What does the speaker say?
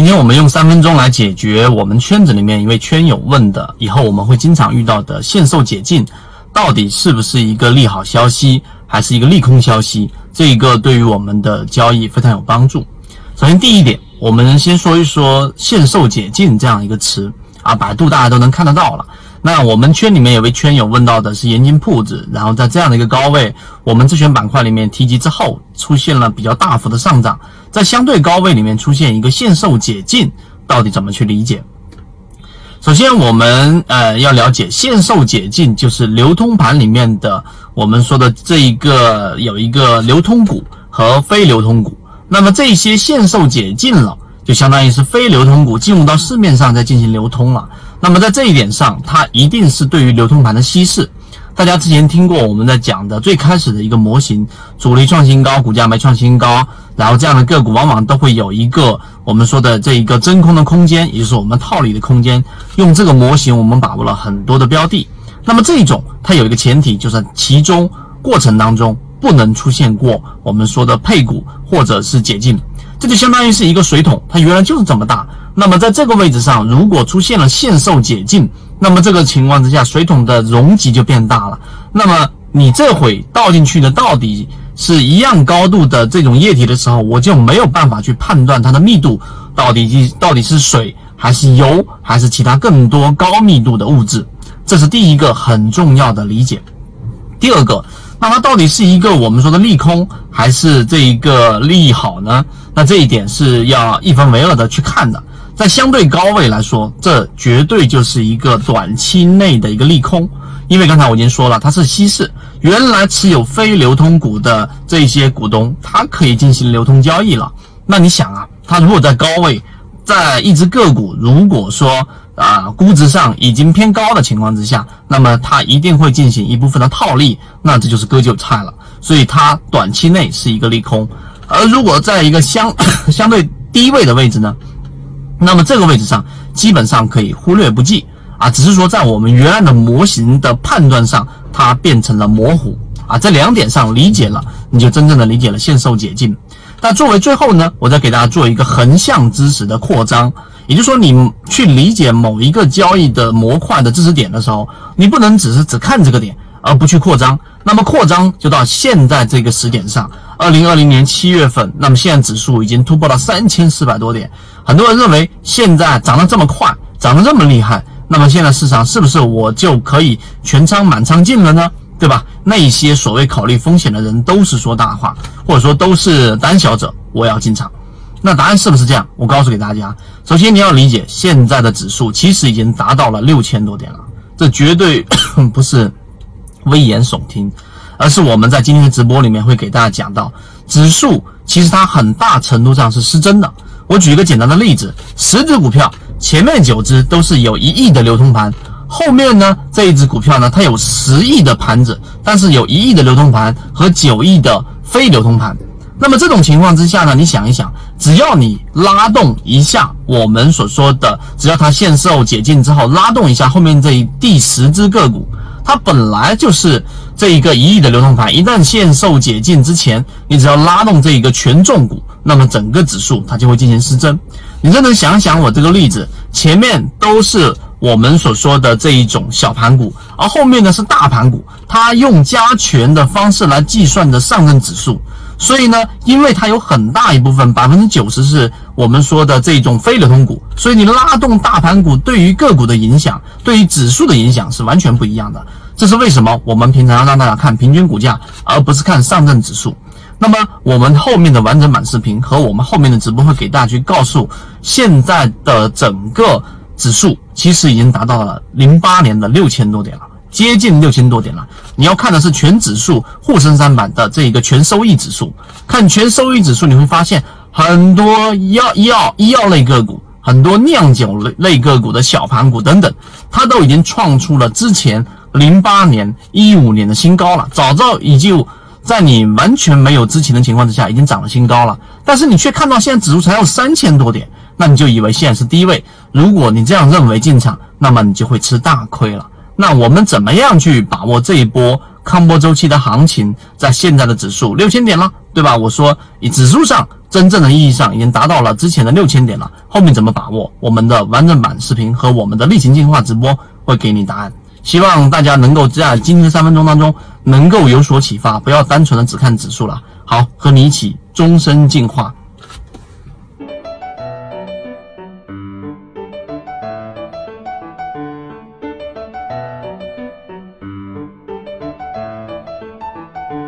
今天我们用三分钟来解决我们圈子里面一位圈友问的，以后我们会经常遇到的限售解禁，到底是不是一个利好消息，还是一个利空消息？这一个对于我们的交易非常有帮助。首先第一点，我们先说一说限售解禁这样一个词啊，百度大家都能看得到了。那我们圈里面有位圈友问到的是盐津铺子，然后在这样的一个高位，我们自选板块里面提及之后，出现了比较大幅的上涨，在相对高位里面出现一个限售解禁，到底怎么去理解？首先，我们呃要了解限售解禁就是流通盘里面的我们说的这一个有一个流通股和非流通股，那么这些限售解禁了，就相当于是非流通股进入到市面上再进行流通了。那么在这一点上，它一定是对于流通盘的稀释。大家之前听过我们在讲的最开始的一个模型，主力创新高，股价没创新高，然后这样的个股往往都会有一个我们说的这一个真空的空间，也就是我们套利的空间。用这个模型，我们把握了很多的标的。那么这种它有一个前提，就是其中过程当中不能出现过我们说的配股或者是解禁，这就相当于是一个水桶，它原来就是这么大。那么在这个位置上，如果出现了限售解禁，那么这个情况之下，水桶的容积就变大了。那么你这回倒进去的到底是一样高度的这种液体的时候，我就没有办法去判断它的密度到底到底是水还是油还是其他更多高密度的物质。这是第一个很重要的理解。第二个，那它到底是一个我们说的利空还是这一个利好呢？那这一点是要一分为二的去看的。在相对高位来说，这绝对就是一个短期内的一个利空，因为刚才我已经说了，它是稀释。原来持有非流通股的这些股东，他可以进行流通交易了。那你想啊，他如果在高位，在一只个股如果说啊估值上已经偏高的情况之下，那么他一定会进行一部分的套利，那这就是割韭菜了。所以它短期内是一个利空。而如果在一个相 相对低位的位置呢？那么这个位置上基本上可以忽略不计啊，只是说在我们原来的模型的判断上，它变成了模糊啊。这两点上理解了，你就真正的理解了限售解禁。那作为最后呢，我再给大家做一个横向知识的扩张，也就是说，你去理解某一个交易的模块的知识点的时候，你不能只是只看这个点而不去扩张。那么扩张就到现在这个时点上，二零二零年七月份，那么现在指数已经突破了三千四百多点。很多人认为现在涨得这么快，涨得这么厉害，那么现在市场是不是我就可以全仓满仓进了呢？对吧？那些所谓考虑风险的人都是说大话，或者说都是胆小者，我要进场。那答案是不是这样？我告诉给大家，首先你要理解，现在的指数其实已经达到了六千多点了，这绝对 不是危言耸听，而是我们在今天的直播里面会给大家讲到，指数其实它很大程度上是失真的。我举一个简单的例子，十只股票，前面九只都是有一亿的流通盘，后面呢这一只股票呢，它有十亿的盘子，但是有一亿的流通盘和九亿的非流通盘。那么这种情况之下呢，你想一想，只要你拉动一下我们所说的，只要它限售解禁之后拉动一下后面这一第十只个股，它本来就是这一个一亿的流通盘，一旦限售解禁之前，你只要拉动这一个权重股。那么整个指数它就会进行失真。你认真想想我这个例子，前面都是我们所说的这一种小盘股，而后面呢是大盘股，它用加权的方式来计算的上证指数。所以呢，因为它有很大一部分百分之九十是我们说的这种非流通股，所以你拉动大盘股对于个股的影响，对于指数的影响是完全不一样的。这是为什么？我们平常要让大家看平均股价，而不是看上证指数。那么我们后面的完整版视频和我们后面的直播会给大家去告诉，现在的整个指数其实已经达到了零八年的六千多点了，接近六千多点了。你要看的是全指数沪深三百的这一个全收益指数，看全收益指数你会发现很多医药医药医药类个股，很多酿酒类类个股的小盘股等等，它都已经创出了之前零八年一五年的新高了，早早已经。在你完全没有知情的情况之下，已经涨了新高了，但是你却看到现在指数才有三千多点，那你就以为现在是低位。如果你这样认为进场，那么你就会吃大亏了。那我们怎么样去把握这一波康波周期的行情？在现在的指数六千点了，对吧？我说以指数上真正的意义上已经达到了之前的六千点了，后面怎么把握？我们的完整版视频和我们的例行进化直播会给你答案。希望大家能够在今天三分钟当中能够有所启发，不要单纯的只看指数了。好，和你一起终身进化。